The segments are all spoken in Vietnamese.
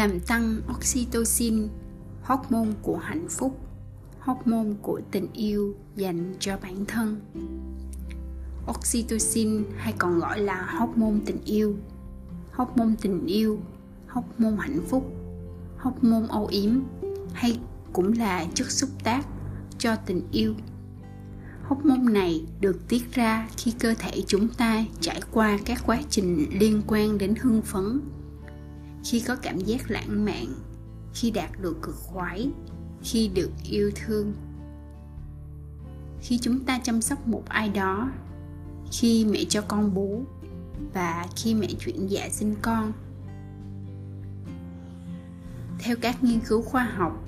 làm tăng oxytocin, hormone của hạnh phúc, hormone của tình yêu dành cho bản thân. Oxytocin hay còn gọi là hormone tình yêu. Hormone tình yêu, hormone hạnh phúc, hormone âu yếm hay cũng là chất xúc tác cho tình yêu. Hormone này được tiết ra khi cơ thể chúng ta trải qua các quá trình liên quan đến hưng phấn khi có cảm giác lãng mạn, khi đạt được cực khoái, khi được yêu thương, khi chúng ta chăm sóc một ai đó, khi mẹ cho con bú và khi mẹ chuyển dạ sinh con. Theo các nghiên cứu khoa học,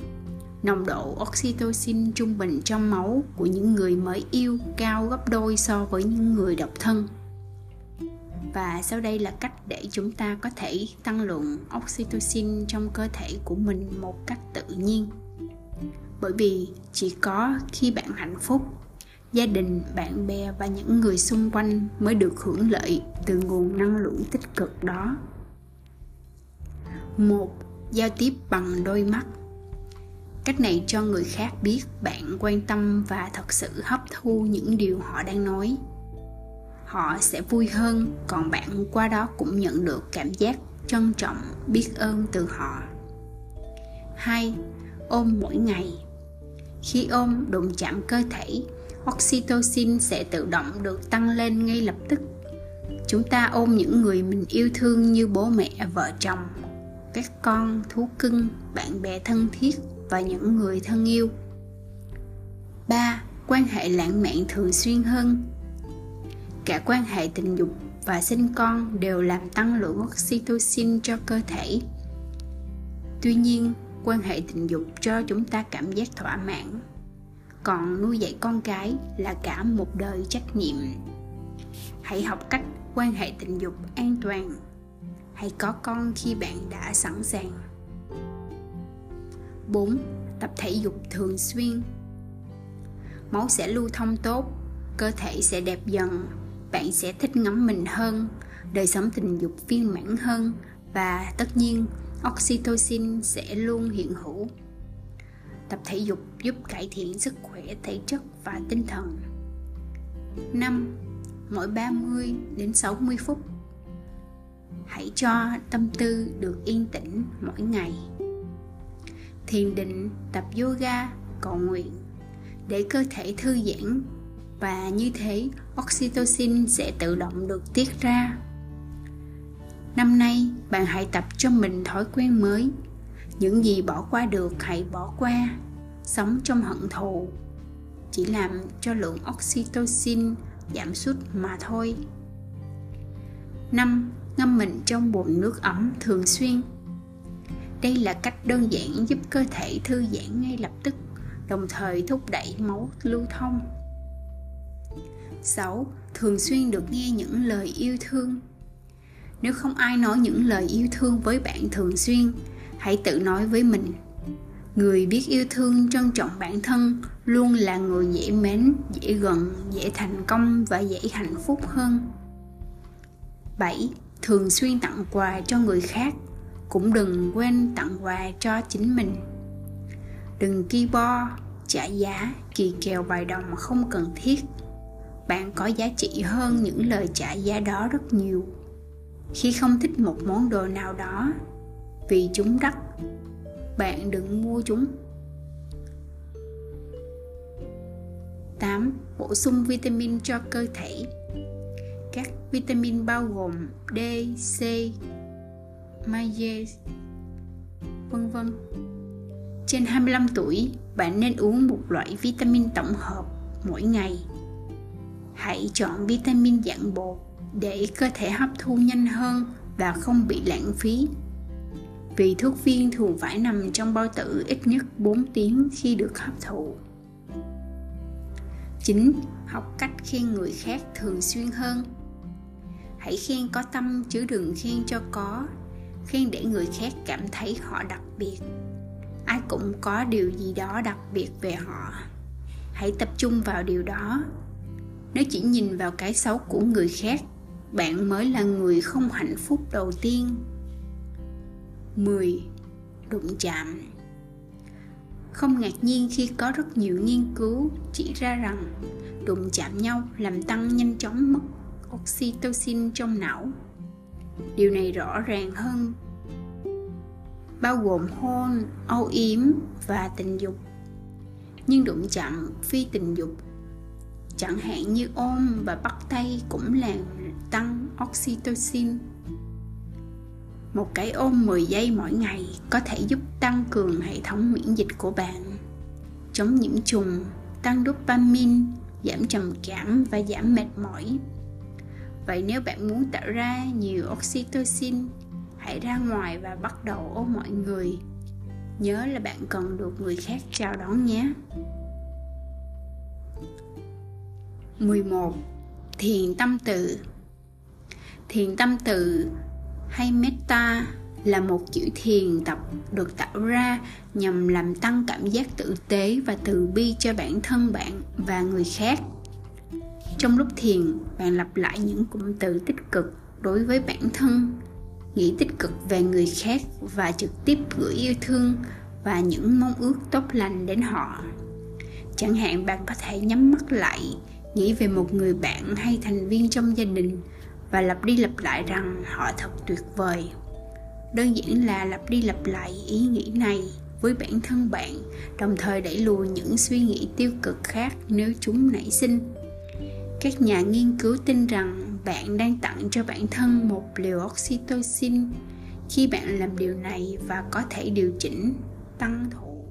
nồng độ oxytocin trung bình trong máu của những người mới yêu cao gấp đôi so với những người độc thân và sau đây là cách để chúng ta có thể tăng lượng oxytocin trong cơ thể của mình một cách tự nhiên. Bởi vì chỉ có khi bạn hạnh phúc, gia đình, bạn bè và những người xung quanh mới được hưởng lợi từ nguồn năng lượng tích cực đó. Một, giao tiếp bằng đôi mắt. Cách này cho người khác biết bạn quan tâm và thật sự hấp thu những điều họ đang nói họ sẽ vui hơn, còn bạn qua đó cũng nhận được cảm giác trân trọng, biết ơn từ họ. Hai, ôm mỗi ngày. Khi ôm đụng chạm cơ thể, oxytocin sẽ tự động được tăng lên ngay lập tức. Chúng ta ôm những người mình yêu thương như bố mẹ, vợ chồng, các con, thú cưng, bạn bè thân thiết và những người thân yêu. 3. Quan hệ lãng mạn thường xuyên hơn. Cả quan hệ tình dục và sinh con đều làm tăng lượng oxytocin cho cơ thể. Tuy nhiên, quan hệ tình dục cho chúng ta cảm giác thỏa mãn. Còn nuôi dạy con cái là cả một đời trách nhiệm. Hãy học cách quan hệ tình dục an toàn. Hãy có con khi bạn đã sẵn sàng. 4. Tập thể dục thường xuyên Máu sẽ lưu thông tốt, cơ thể sẽ đẹp dần, bạn sẽ thích ngắm mình hơn, đời sống tình dục viên mãn hơn và tất nhiên oxytocin sẽ luôn hiện hữu. Tập thể dục giúp cải thiện sức khỏe thể chất và tinh thần. 5. Mỗi 30 đến 60 phút Hãy cho tâm tư được yên tĩnh mỗi ngày thiền định tập yoga cầu nguyện để cơ thể thư giãn và như thế oxytocin sẽ tự động được tiết ra. Năm nay bạn hãy tập cho mình thói quen mới. Những gì bỏ qua được hãy bỏ qua. Sống trong hận thù. Chỉ làm cho lượng oxytocin giảm sút mà thôi. Năm ngâm mình trong bồn nước ấm thường xuyên. Đây là cách đơn giản giúp cơ thể thư giãn ngay lập tức, đồng thời thúc đẩy máu lưu thông. 6. Thường xuyên được nghe những lời yêu thương. Nếu không ai nói những lời yêu thương với bạn thường xuyên, hãy tự nói với mình. Người biết yêu thương trân trọng bản thân luôn là người dễ mến, dễ gần, dễ thành công và dễ hạnh phúc hơn. 7. Thường xuyên tặng quà cho người khác cũng đừng quên tặng quà cho chính mình đừng ki bo trả giá kỳ kèo bài đồng không cần thiết bạn có giá trị hơn những lời trả giá đó rất nhiều khi không thích một món đồ nào đó vì chúng đắt bạn đừng mua chúng 8. Bổ sung vitamin cho cơ thể Các vitamin bao gồm D, C, magie vân vân. Trên 25 tuổi, bạn nên uống một loại vitamin tổng hợp mỗi ngày. Hãy chọn vitamin dạng bột để cơ thể hấp thu nhanh hơn và không bị lãng phí. Vì thuốc viên thường phải nằm trong bao tử ít nhất 4 tiếng khi được hấp thụ. 9. Học cách khen người khác thường xuyên hơn. Hãy khen có tâm chứ đừng khen cho có khen để người khác cảm thấy họ đặc biệt ai cũng có điều gì đó đặc biệt về họ hãy tập trung vào điều đó nếu chỉ nhìn vào cái xấu của người khác, bạn mới là người không hạnh phúc đầu tiên. 10. đụng chạm. Không ngạc nhiên khi có rất nhiều nghiên cứu chỉ ra rằng đụng chạm nhau làm tăng nhanh chóng mức oxytocin trong não. Điều này rõ ràng hơn bao gồm hôn âu yếm và tình dục. Nhưng đụng chạm phi tình dục chẳng hạn như ôm và bắt tay cũng làm tăng oxytocin. Một cái ôm 10 giây mỗi ngày có thể giúp tăng cường hệ thống miễn dịch của bạn. Chống nhiễm trùng, tăng dopamine, giảm trầm cảm và giảm mệt mỏi. Vậy nếu bạn muốn tạo ra nhiều oxytocin, hãy ra ngoài và bắt đầu ôm mọi người. Nhớ là bạn cần được người khác chào đón nhé. 11. Thiền tâm tự Thiền tâm tự hay metta là một kiểu thiền tập được tạo ra nhằm làm tăng cảm giác tử tế và từ bi cho bản thân bạn và người khác trong lúc thiền, bạn lặp lại những cụm từ tích cực đối với bản thân, nghĩ tích cực về người khác và trực tiếp gửi yêu thương và những mong ước tốt lành đến họ chẳng hạn, bạn có thể nhắm mắt lại nghĩ về một người bạn hay thành viên trong gia đình và lặp đi lặp lại rằng họ thật tuyệt vời. Đơn giản là lặp đi lặp lại ý nghĩ này với bản thân bạn, đồng thời đẩy lùi những suy nghĩ tiêu cực khác nếu chúng nảy sinh. Các nhà nghiên cứu tin rằng bạn đang tặng cho bản thân một liều oxytocin. Khi bạn làm điều này và có thể điều chỉnh, tăng thụ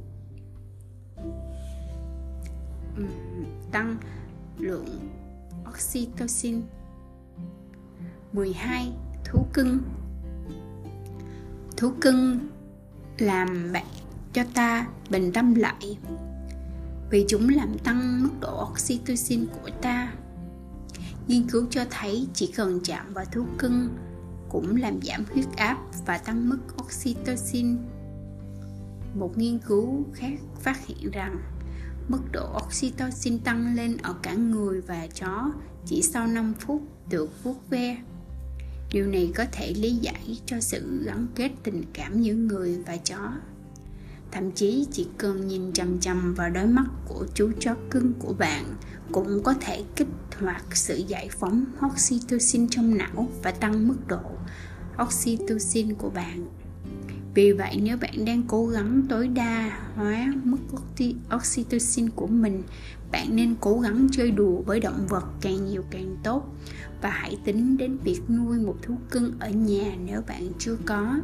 tăng lượng oxytocin. 12. Thú cưng. Thú cưng làm bạn cho ta bình tâm lại, vì chúng làm tăng mức độ oxytocin của ta. Nghiên cứu cho thấy chỉ cần chạm vào thú cưng cũng làm giảm huyết áp và tăng mức oxytocin. Một nghiên cứu khác phát hiện rằng mức độ oxytocin tăng lên ở cả người và chó chỉ sau 5 phút được vuốt ve. Điều này có thể lý giải cho sự gắn kết tình cảm giữa người và chó. Thậm chí chỉ cần nhìn chằm chằm vào đôi mắt của chú chó cưng của bạn cũng có thể kích hoạt sự giải phóng oxytocin trong não và tăng mức độ oxytocin của bạn vì vậy nếu bạn đang cố gắng tối đa hóa mức oxytocin của mình bạn nên cố gắng chơi đùa với động vật càng nhiều càng tốt và hãy tính đến việc nuôi một thú cưng ở nhà nếu bạn chưa có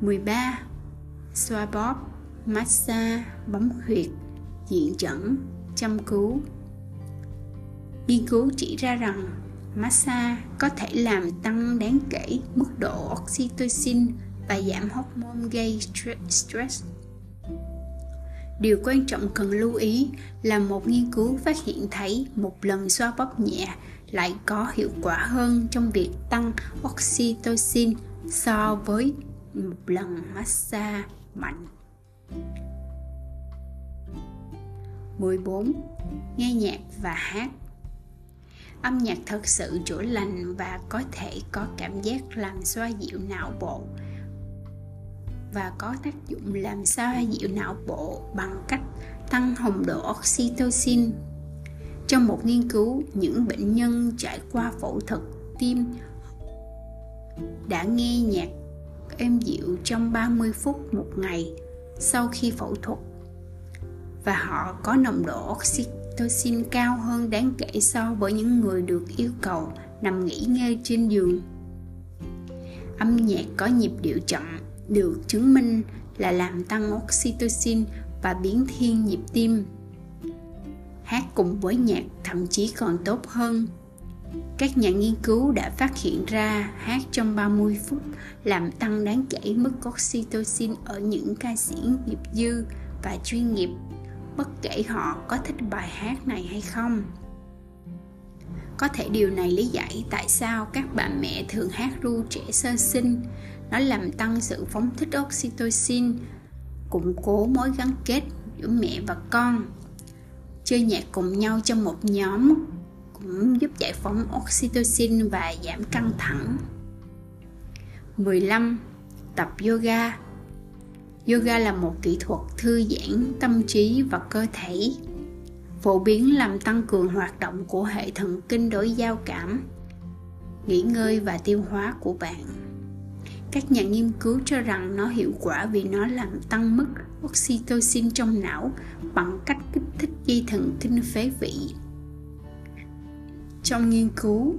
13. Xoa bóp, massage, bấm huyệt, diện dẫn, chăm cứu Nghiên cứu chỉ ra rằng massage có thể làm tăng đáng kể mức độ oxytocin và giảm hormone gây stress. Điều quan trọng cần lưu ý là một nghiên cứu phát hiện thấy một lần xoa bóp nhẹ lại có hiệu quả hơn trong việc tăng oxytocin so với một lần massage mạnh. 14. Nghe nhạc và hát Âm nhạc thật sự chữa lành và có thể có cảm giác làm xoa dịu não bộ và có tác dụng làm xoa dịu não bộ bằng cách tăng hồng độ oxytocin. Trong một nghiên cứu, những bệnh nhân trải qua phẫu thuật tim đã nghe nhạc êm dịu trong 30 phút một ngày sau khi phẫu thuật và họ có nồng độ oxytocin cao hơn đáng kể so với những người được yêu cầu nằm nghỉ ngơi trên giường. Âm nhạc có nhịp điệu chậm được chứng minh là làm tăng oxytocin và biến thiên nhịp tim. Hát cùng với nhạc thậm chí còn tốt hơn. Các nhà nghiên cứu đã phát hiện ra hát trong 30 phút làm tăng đáng kể mức oxytocin ở những ca sĩ nghiệp dư và chuyên nghiệp bất kể họ có thích bài hát này hay không có thể điều này lý giải tại sao các bà mẹ thường hát ru trẻ sơ sinh nó làm tăng sự phóng thích oxytocin, củng cố mối gắn kết giữa mẹ và con. Chơi nhạc cùng nhau trong một nhóm cũng giúp giải phóng oxytocin và giảm căng thẳng. 15. Tập yoga. Yoga là một kỹ thuật thư giãn tâm trí và cơ thể, phổ biến làm tăng cường hoạt động của hệ thần kinh đối giao cảm, nghỉ ngơi và tiêu hóa của bạn các nhà nghiên cứu cho rằng nó hiệu quả vì nó làm tăng mức oxytocin trong não bằng cách kích thích dây thần kinh phế vị. Trong nghiên cứu,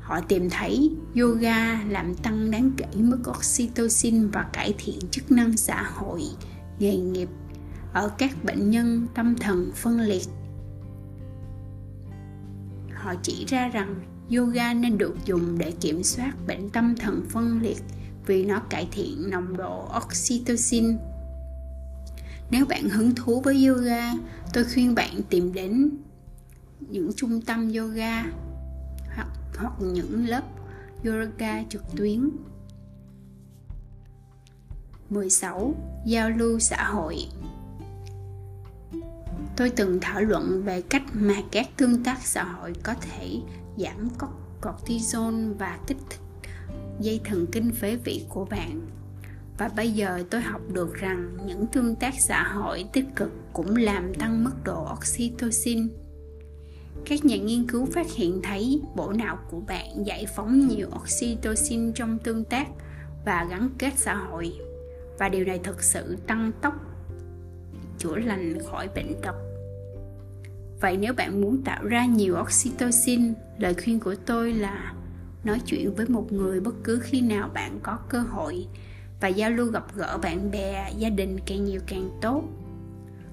họ tìm thấy yoga làm tăng đáng kể mức oxytocin và cải thiện chức năng xã hội, nghề nghiệp ở các bệnh nhân tâm thần phân liệt. Họ chỉ ra rằng yoga nên được dùng để kiểm soát bệnh tâm thần phân liệt vì nó cải thiện nồng độ oxytocin nếu bạn hứng thú với yoga tôi khuyên bạn tìm đến những trung tâm yoga hoặc, hoặc những lớp yoga trực tuyến 16. Giao lưu xã hội Tôi từng thảo luận về cách mà các tương tác xã hội có thể giảm cortisol và kích thích dây thần kinh phế vị của bạn. Và bây giờ tôi học được rằng những tương tác xã hội tích cực cũng làm tăng mức độ oxytocin. Các nhà nghiên cứu phát hiện thấy bộ não của bạn giải phóng nhiều oxytocin trong tương tác và gắn kết xã hội. Và điều này thực sự tăng tốc chữa lành khỏi bệnh tật. Vậy nếu bạn muốn tạo ra nhiều oxytocin, lời khuyên của tôi là nói chuyện với một người bất cứ khi nào bạn có cơ hội và giao lưu gặp gỡ bạn bè, gia đình càng nhiều càng tốt.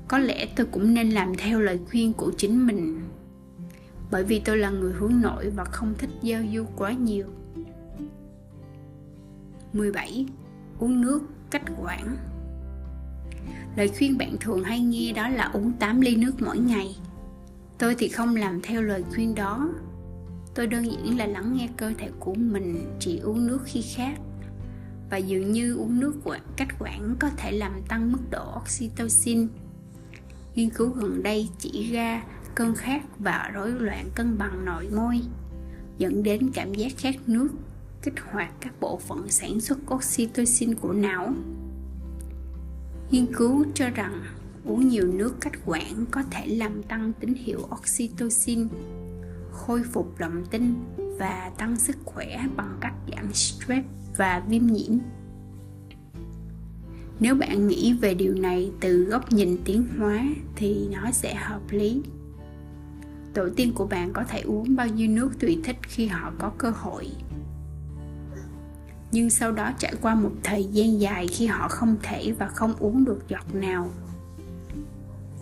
Có lẽ tôi cũng nên làm theo lời khuyên của chính mình, bởi vì tôi là người hướng nội và không thích giao du quá nhiều. 17. Uống nước cách quản Lời khuyên bạn thường hay nghe đó là uống 8 ly nước mỗi ngày. Tôi thì không làm theo lời khuyên đó tôi đơn giản là lắng nghe cơ thể của mình chỉ uống nước khi khát. Và dường như uống nước cách quản có thể làm tăng mức độ oxytocin. Nghiên cứu gần đây chỉ ra cơn khát và rối loạn cân bằng nội môi, dẫn đến cảm giác khát nước kích hoạt các bộ phận sản xuất oxytocin của não. Nghiên cứu cho rằng uống nhiều nước cách quản có thể làm tăng tín hiệu oxytocin khôi phục lòng tin và tăng sức khỏe bằng cách giảm stress và viêm nhiễm. Nếu bạn nghĩ về điều này từ góc nhìn tiến hóa thì nó sẽ hợp lý. Tổ tiên của bạn có thể uống bao nhiêu nước tùy thích khi họ có cơ hội. Nhưng sau đó trải qua một thời gian dài khi họ không thể và không uống được giọt nào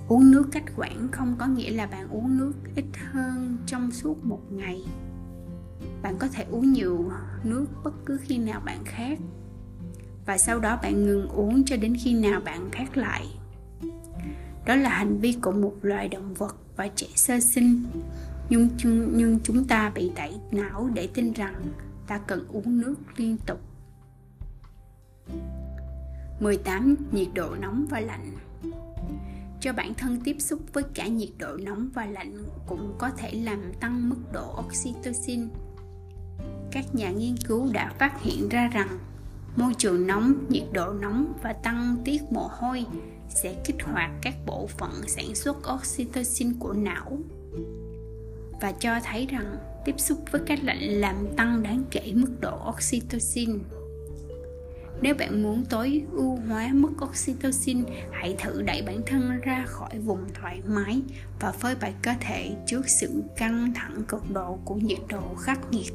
uống nước cách quản không có nghĩa là bạn uống nước ít hơn trong suốt một ngày. Bạn có thể uống nhiều nước bất cứ khi nào bạn khát và sau đó bạn ngừng uống cho đến khi nào bạn khát lại. Đó là hành vi của một loài động vật và trẻ sơ sinh nhưng, nhưng chúng ta bị tẩy não để tin rằng ta cần uống nước liên tục. 18. Nhiệt độ nóng và lạnh cho bản thân tiếp xúc với cả nhiệt độ nóng và lạnh cũng có thể làm tăng mức độ oxytocin. Các nhà nghiên cứu đã phát hiện ra rằng môi trường nóng, nhiệt độ nóng và tăng tiết mồ hôi sẽ kích hoạt các bộ phận sản xuất oxytocin của não và cho thấy rằng tiếp xúc với cái lạnh làm tăng đáng kể mức độ oxytocin nếu bạn muốn tối ưu hóa mức oxytocin, hãy thử đẩy bản thân ra khỏi vùng thoải mái và phơi bày cơ thể trước sự căng thẳng cực độ của nhiệt độ khắc nghiệt.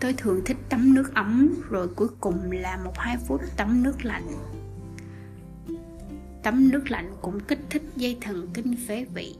Tôi thường thích tắm nước ấm rồi cuối cùng là một hai phút tắm nước lạnh. Tắm nước lạnh cũng kích thích dây thần kinh phế vị